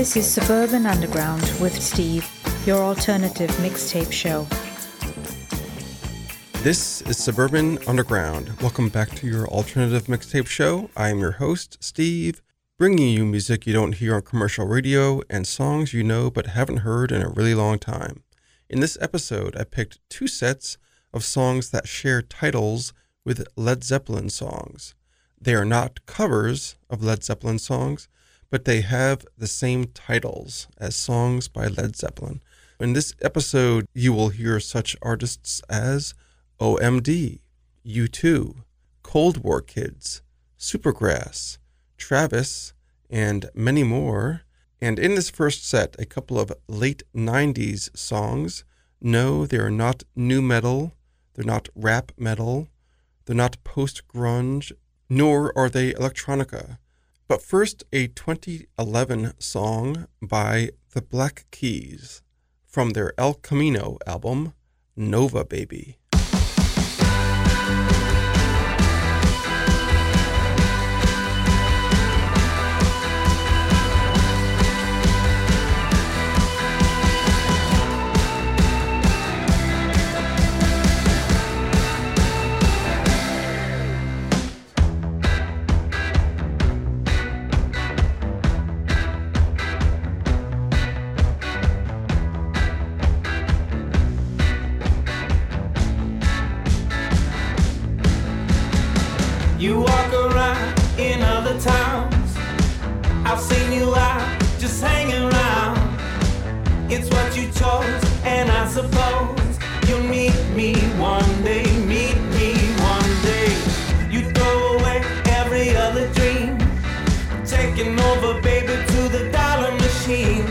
This is Suburban Underground with Steve, your alternative mixtape show. This is Suburban Underground. Welcome back to your alternative mixtape show. I am your host, Steve, bringing you music you don't hear on commercial radio and songs you know but haven't heard in a really long time. In this episode, I picked two sets of songs that share titles with Led Zeppelin songs. They are not covers of Led Zeppelin songs, but they have the same titles as songs by Led Zeppelin. In this episode, you will hear such artists as OMD, U2, Cold War Kids, Supergrass, Travis, and many more. And in this first set, a couple of late 90s songs. No, they are not new metal, they're not rap metal, they're not post grunge, nor are they electronica. But first, a 2011 song by the Black Keys from their El Camino album, Nova Baby. You walk around in other towns. I've seen you out just hanging around. It's what you chose, and I suppose you'll meet me one day. Meet me one day. You throw away every other dream, taking over, baby, to the dollar machine.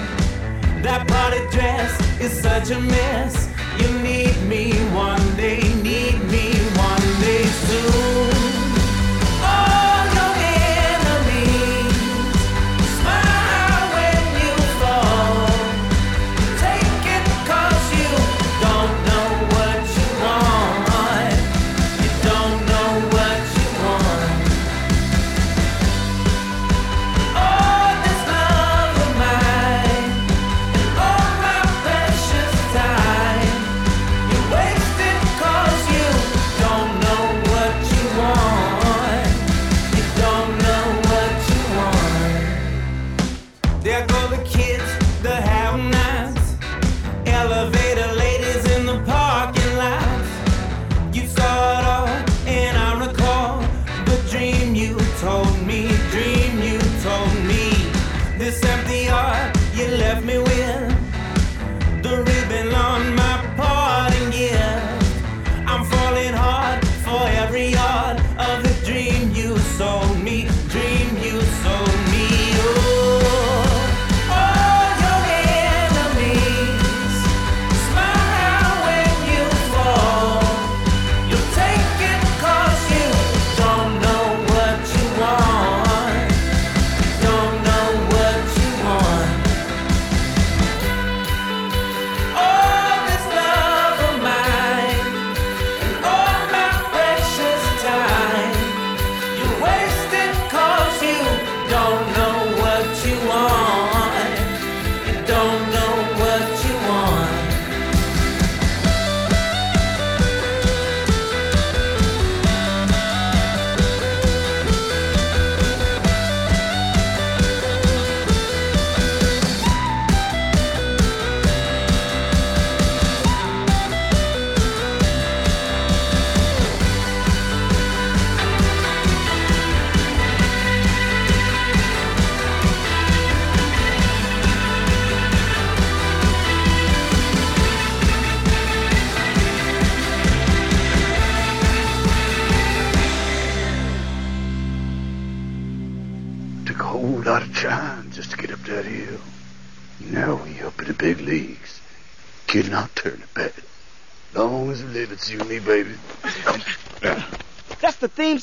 That party dress is such a mess. You need me one day, need me one day soon.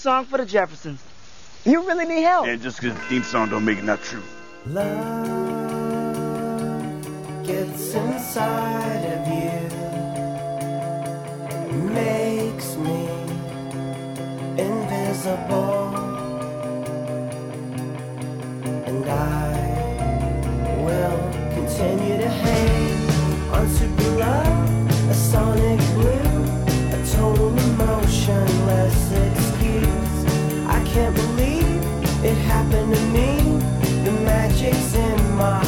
song for the Jeffersons. You really need help. And just because the theme song don't make it not true. Love gets inside of you, makes me invisible, and I will continue to hang on super love, a sonic blue, a total emotionless can't believe it happened to me. The magic's in my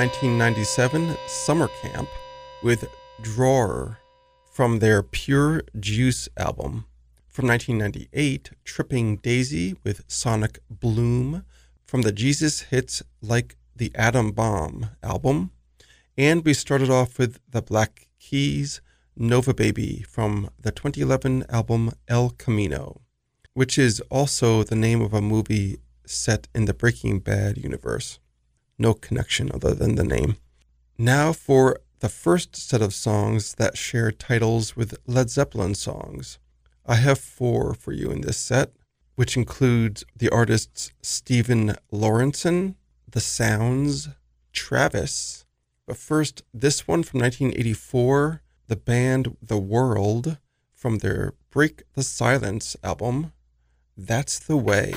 1997 Summer Camp with Drawer from their Pure Juice album. From 1998, Tripping Daisy with Sonic Bloom from the Jesus Hits Like the Atom Bomb album. And we started off with the Black Keys Nova Baby from the 2011 album El Camino, which is also the name of a movie set in the Breaking Bad universe no connection other than the name. Now for the first set of songs that share titles with Led Zeppelin songs. I have four for you in this set, which includes the artists Stephen Lorentzen, The Sounds, Travis. But first, this one from 1984, the band The World from their Break the Silence album. That's the Way.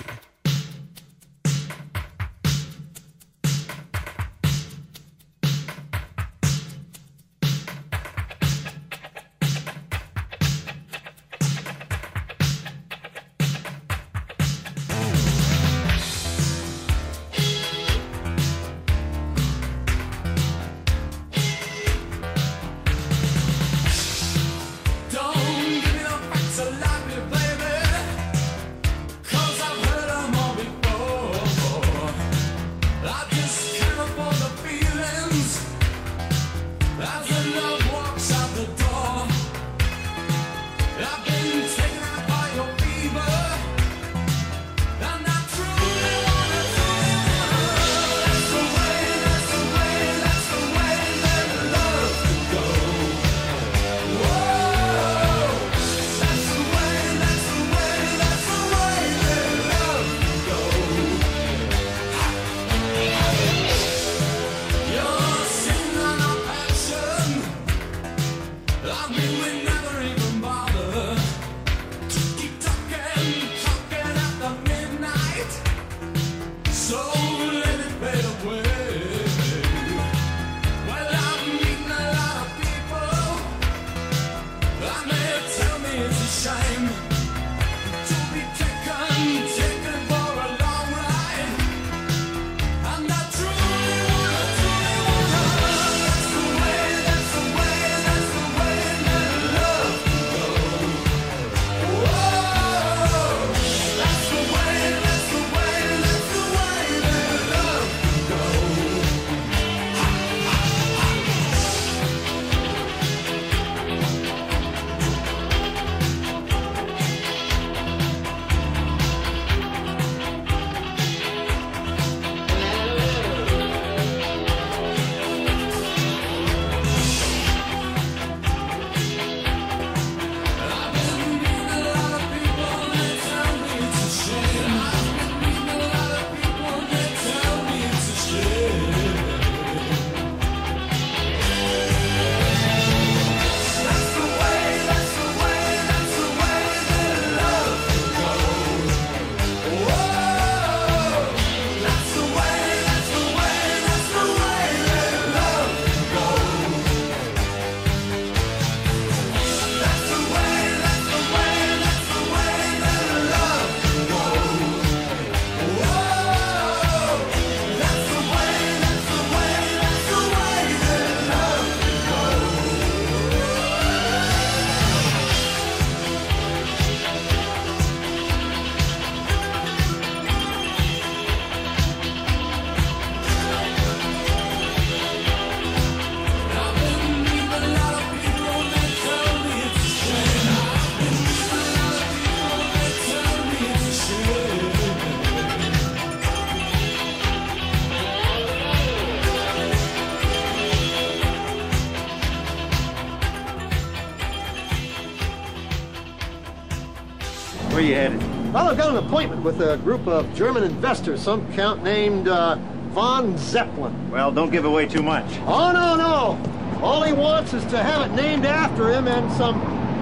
got an appointment with a group of German investors, some count named uh, von Zeppelin. Well, don't give away too much. Oh, no, no. All he wants is to have it named after him and some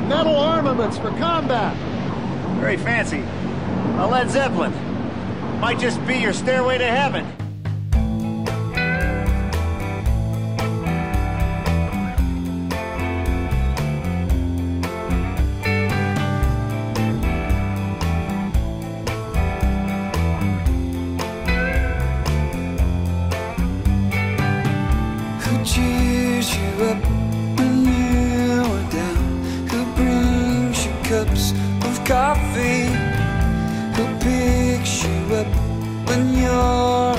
metal armaments for combat. Very fancy. A Led Zeppelin. Might just be your stairway to heaven. up when you are down. Who brings you cups of coffee. Who picks you up when you're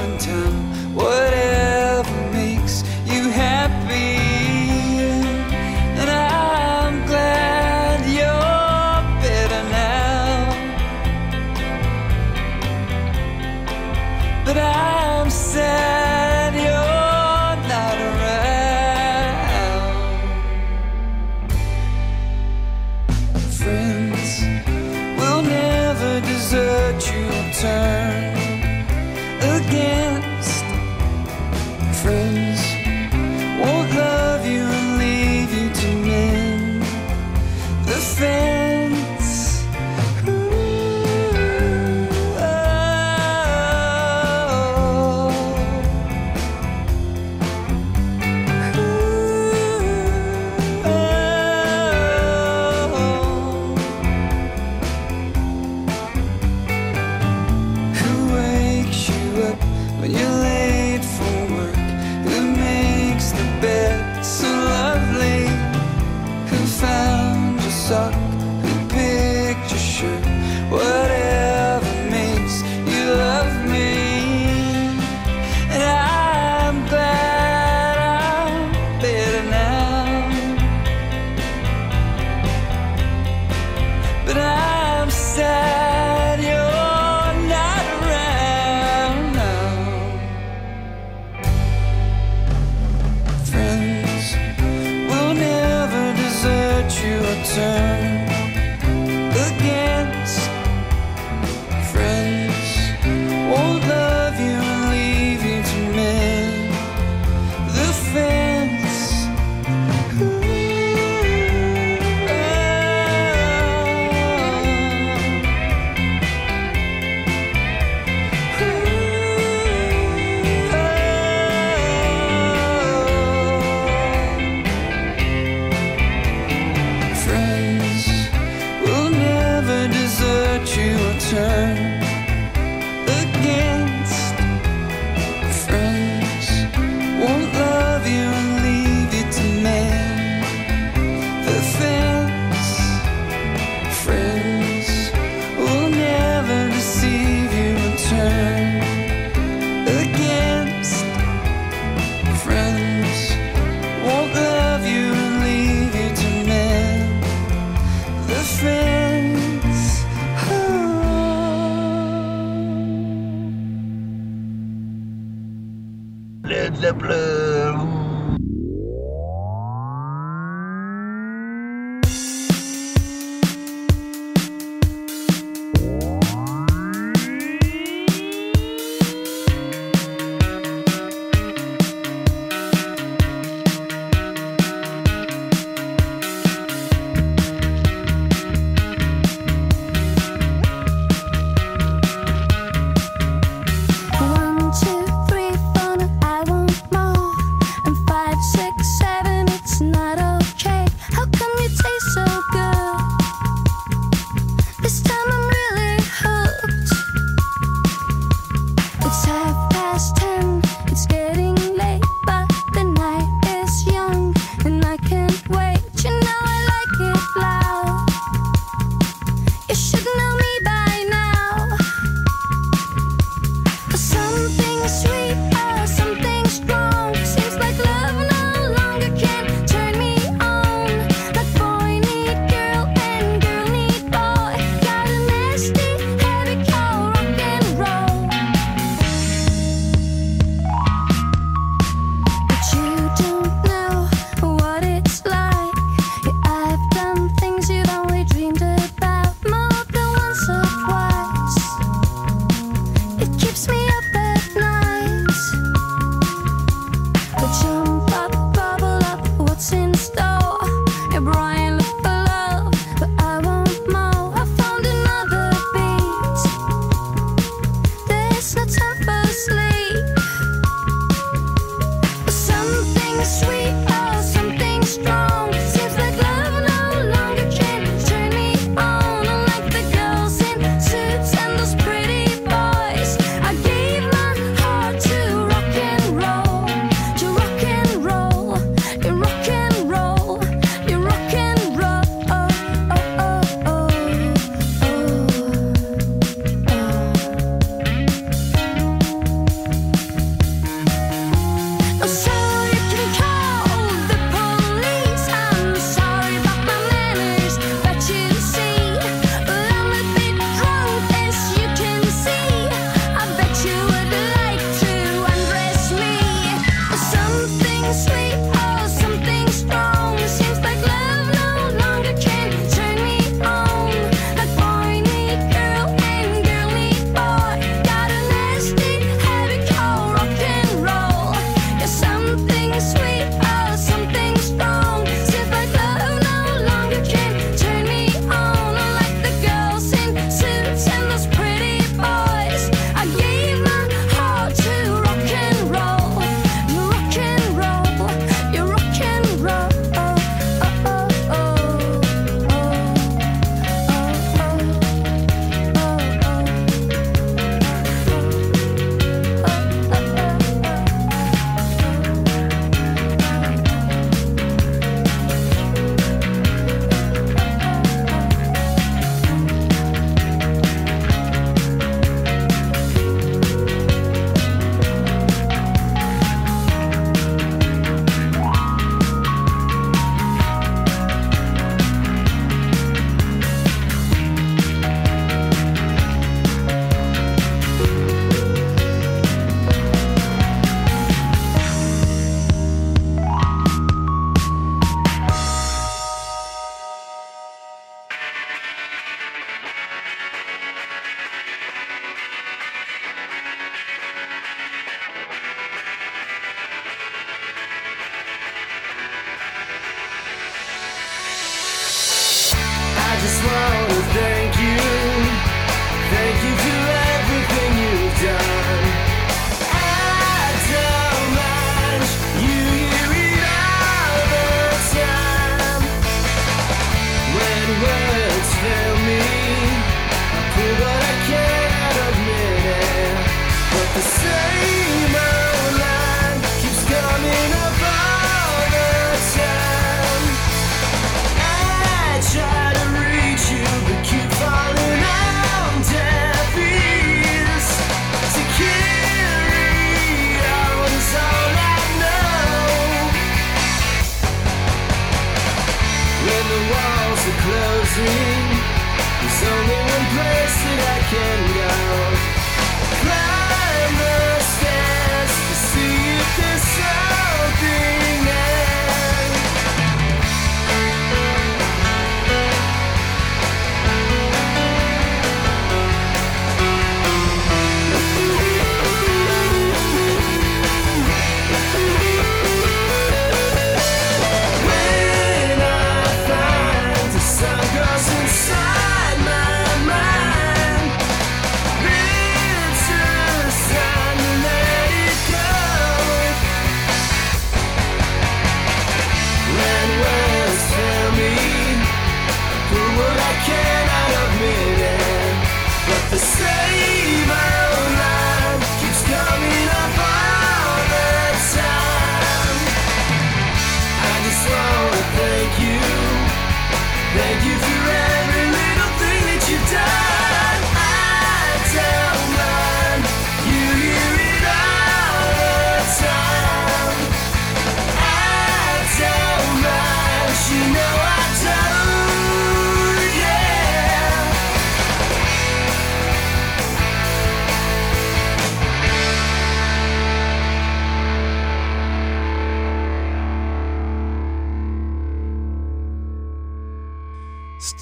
There's only one place that I can go.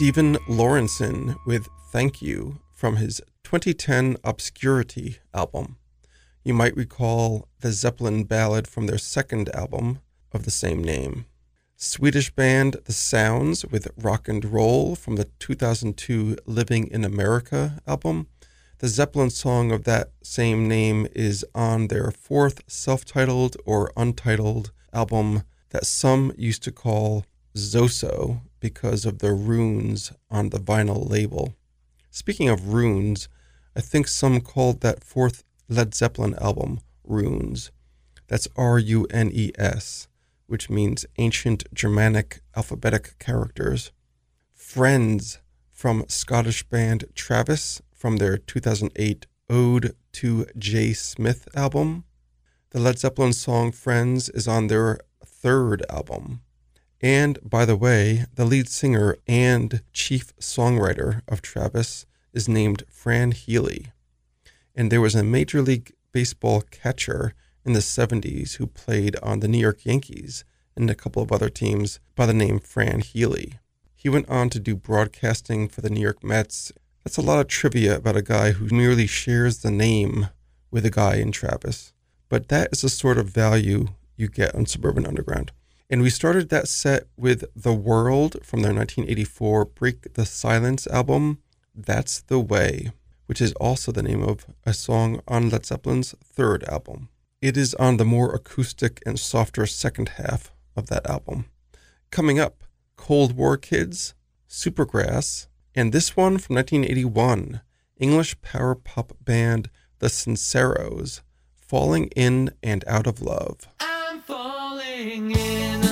Stephen Lorentzen with Thank You from his 2010 Obscurity album. You might recall the Zeppelin ballad from their second album of the same name. Swedish band The Sounds with Rock and Roll from the 2002 Living in America album. The Zeppelin song of that same name is on their fourth self titled or untitled album that some used to call Zoso because of the runes on the vinyl label. Speaking of runes, I think some called that fourth Led Zeppelin album Runes. That's R U N E S, which means ancient Germanic alphabetic characters. Friends from Scottish band Travis from their 2008 Ode to J. Smith album. The Led Zeppelin song Friends is on their third album. And by the way, the lead singer and chief songwriter of Travis is named Fran Healy. And there was a Major League Baseball catcher in the 70s who played on the New York Yankees and a couple of other teams by the name Fran Healy. He went on to do broadcasting for the New York Mets. That's a lot of trivia about a guy who merely shares the name with a guy in Travis. But that is the sort of value you get on Suburban Underground. And we started that set with The World from their 1984 Break the Silence album, That's the Way, which is also the name of a song on Led Zeppelin's third album. It is on the more acoustic and softer second half of that album. Coming up, Cold War Kids, Supergrass, and this one from 1981, English power pop band The Sinceros, Falling In and Out of Love. I'm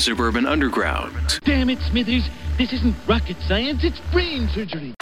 Suburban Underground. Damn it, Smithers. This isn't rocket science, it's brain surgery.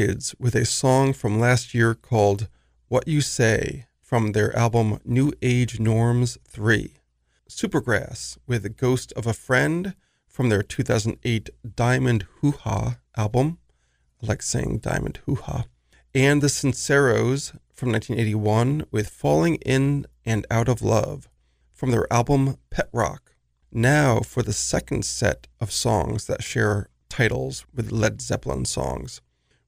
Kids with a song from last year called What You Say from their album New Age Norms 3. Supergrass with Ghost of a Friend from their 2008 Diamond Hoo Ha album. I like saying Diamond Hoo Ha. And the Sinceros from 1981 with Falling In and Out of Love from their album Pet Rock. Now for the second set of songs that share titles with Led Zeppelin songs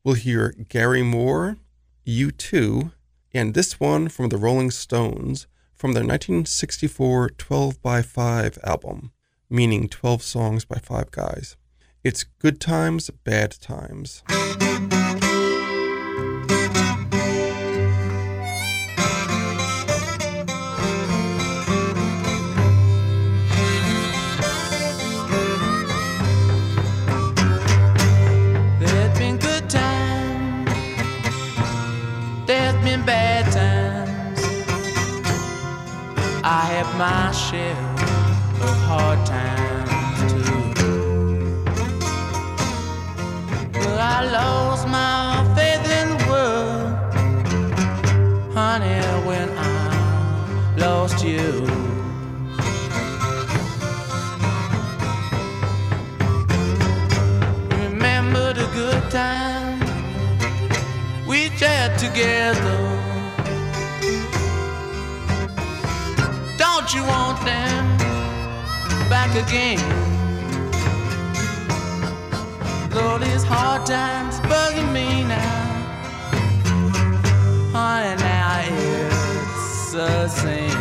we'll hear Gary Moore, U2, and this one from the Rolling Stones from their 1964 12 by 5 album, meaning 12 songs by 5 guys. It's Good Times, Bad Times. my share of hard times too. Well, I lost my faith in the world, honey, when I lost you. Remember the good times we shared together. You want them back again? Lord, these hard times bugging me now. Honey, now it's the same.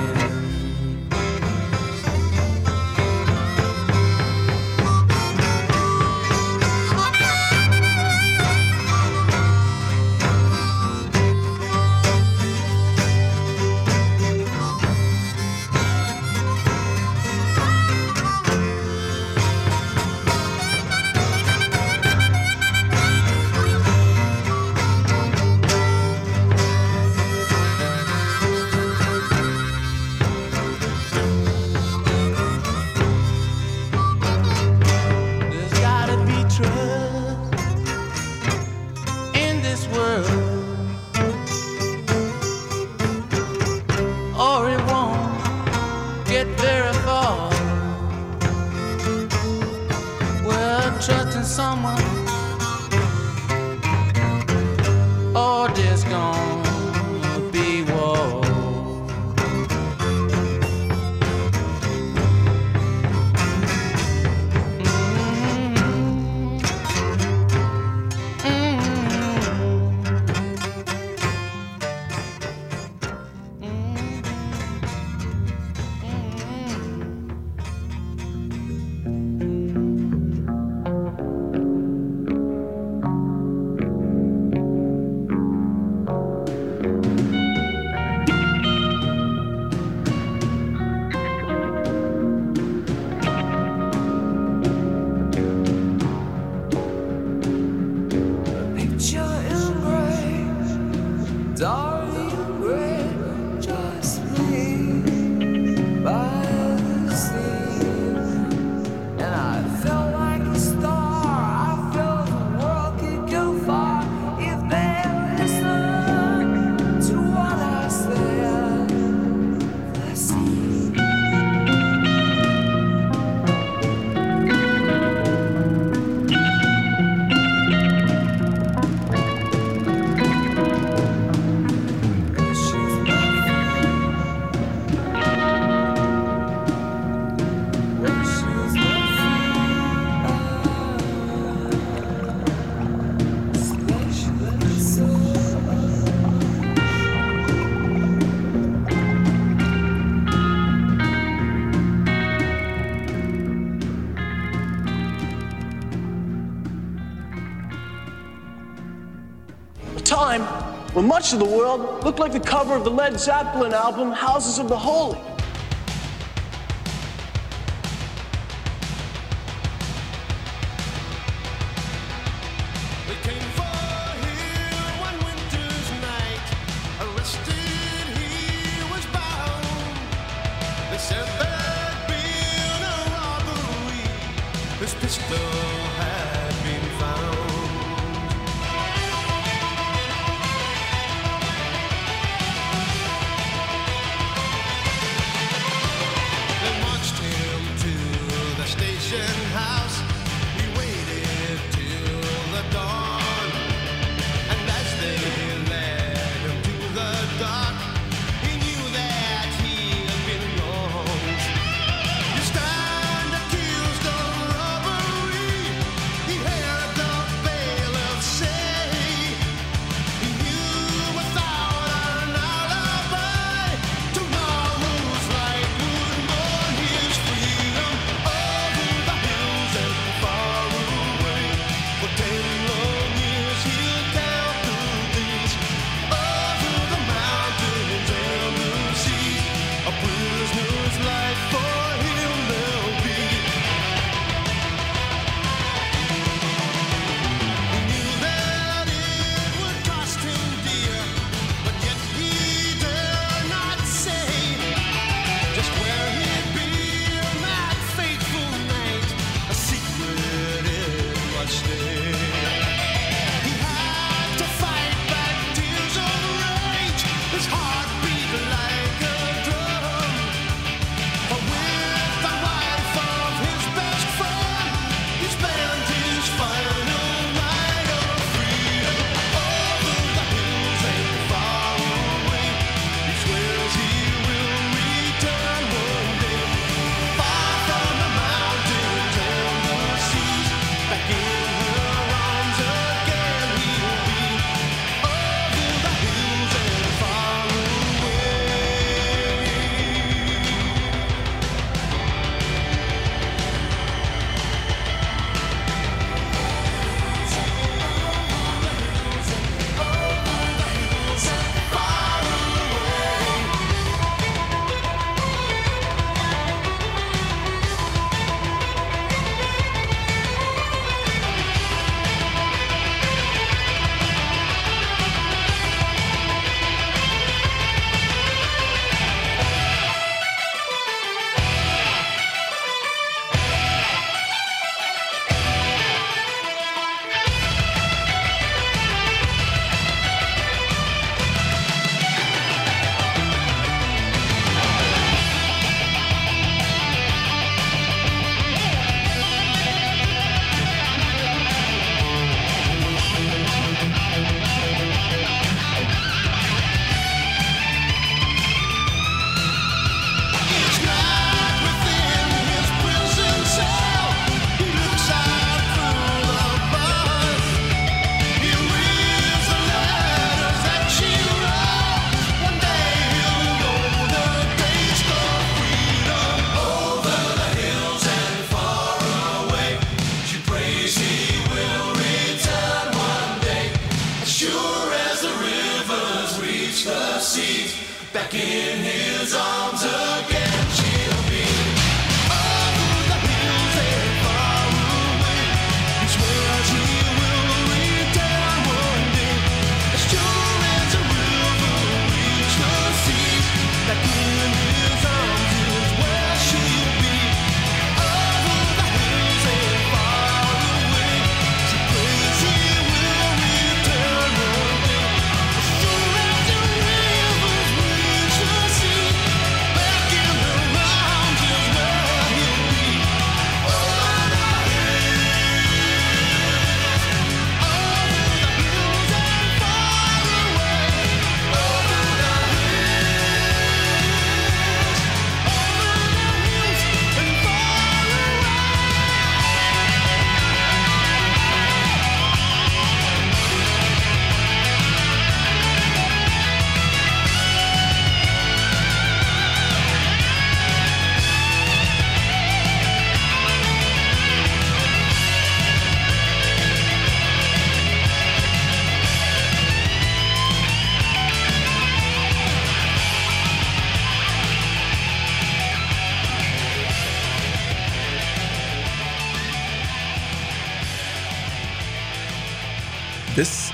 but much of the world looked like the cover of the Led Zeppelin album Houses of the Holy.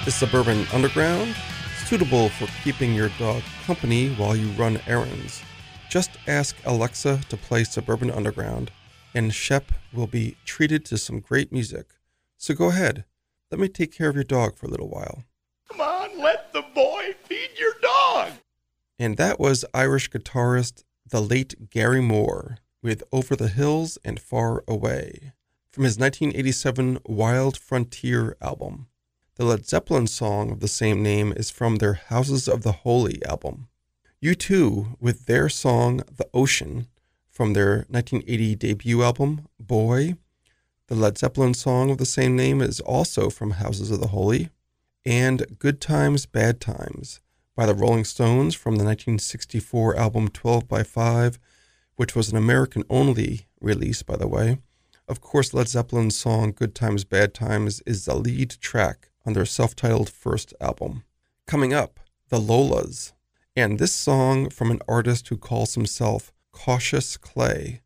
This Suburban Underground, suitable for keeping your dog company while you run errands. Just ask Alexa to play Suburban Underground, and Shep will be treated to some great music. So go ahead, let me take care of your dog for a little while. Come on, let the boy feed your dog. And that was Irish guitarist the late Gary Moore with Over the Hills and Far Away from his 1987 Wild Frontier album. The Led Zeppelin song of the same name is from their Houses of the Holy album. U2 with their song The Ocean from their 1980 debut album Boy. The Led Zeppelin song of the same name is also from Houses of the Holy. And Good Times, Bad Times by the Rolling Stones from the 1964 album 12 by 5, which was an American only release, by the way. Of course, Led Zeppelin's song Good Times, Bad Times is the lead track on their self titled first album. Coming up, the Lolas, and this song from an artist who calls himself Cautious Clay,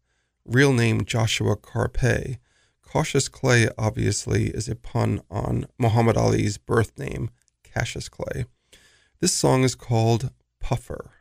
real name Joshua Karpeh. Cautious Clay obviously is a pun on Muhammad Ali's birth name, Cassius Clay. This song is called Puffer.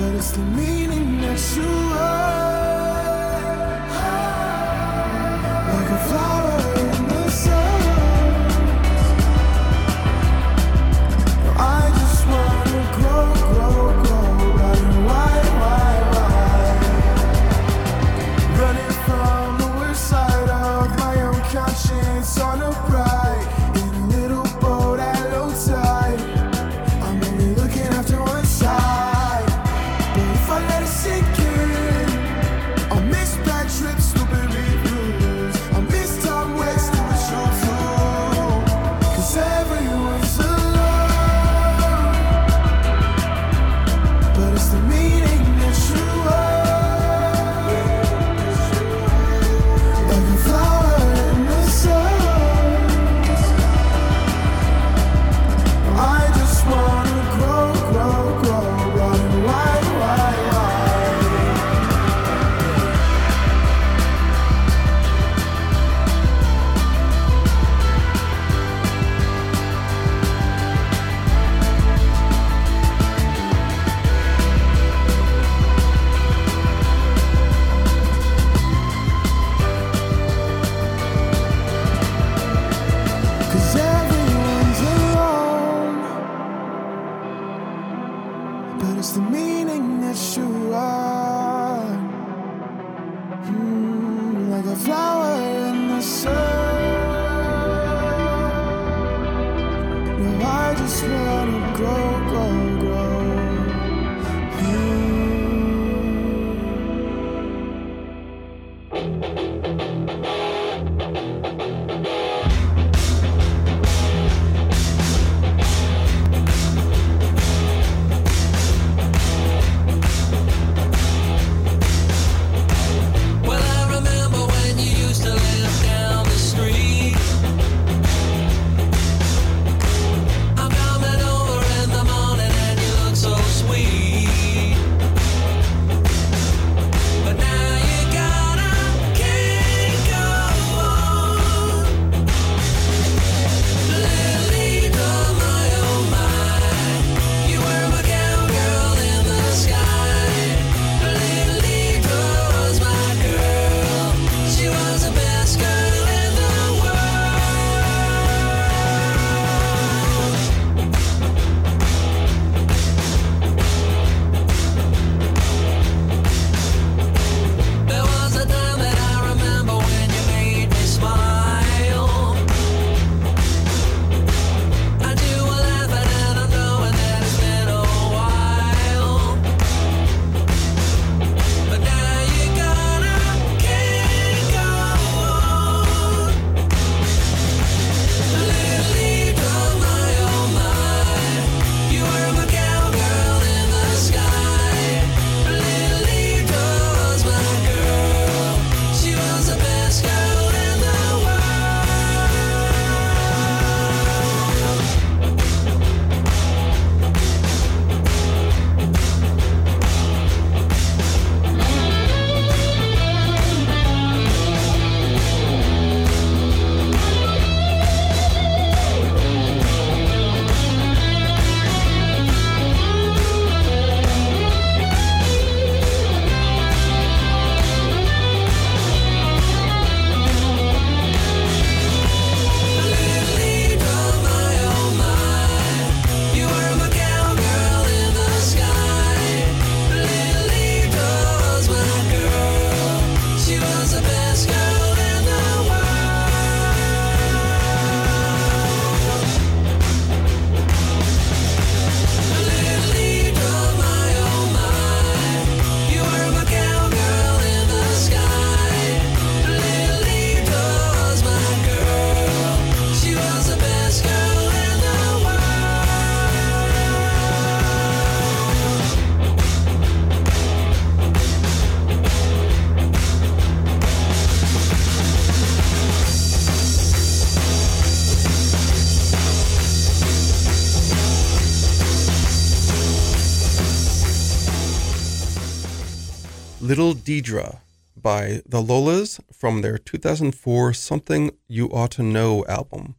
But it's the meaning that you are. Like a flower Deidre by the Lolas from their 2004 Something You Ought to Know album,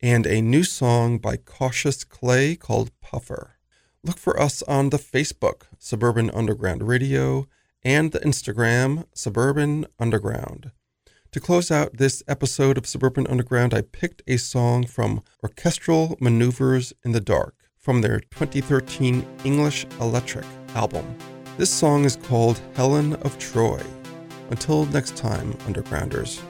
and a new song by Cautious Clay called Puffer. Look for us on the Facebook, Suburban Underground Radio, and the Instagram, Suburban Underground. To close out this episode of Suburban Underground, I picked a song from Orchestral Maneuvers in the Dark from their 2013 English Electric album. This song is called Helen of Troy. Until next time, Undergrounders.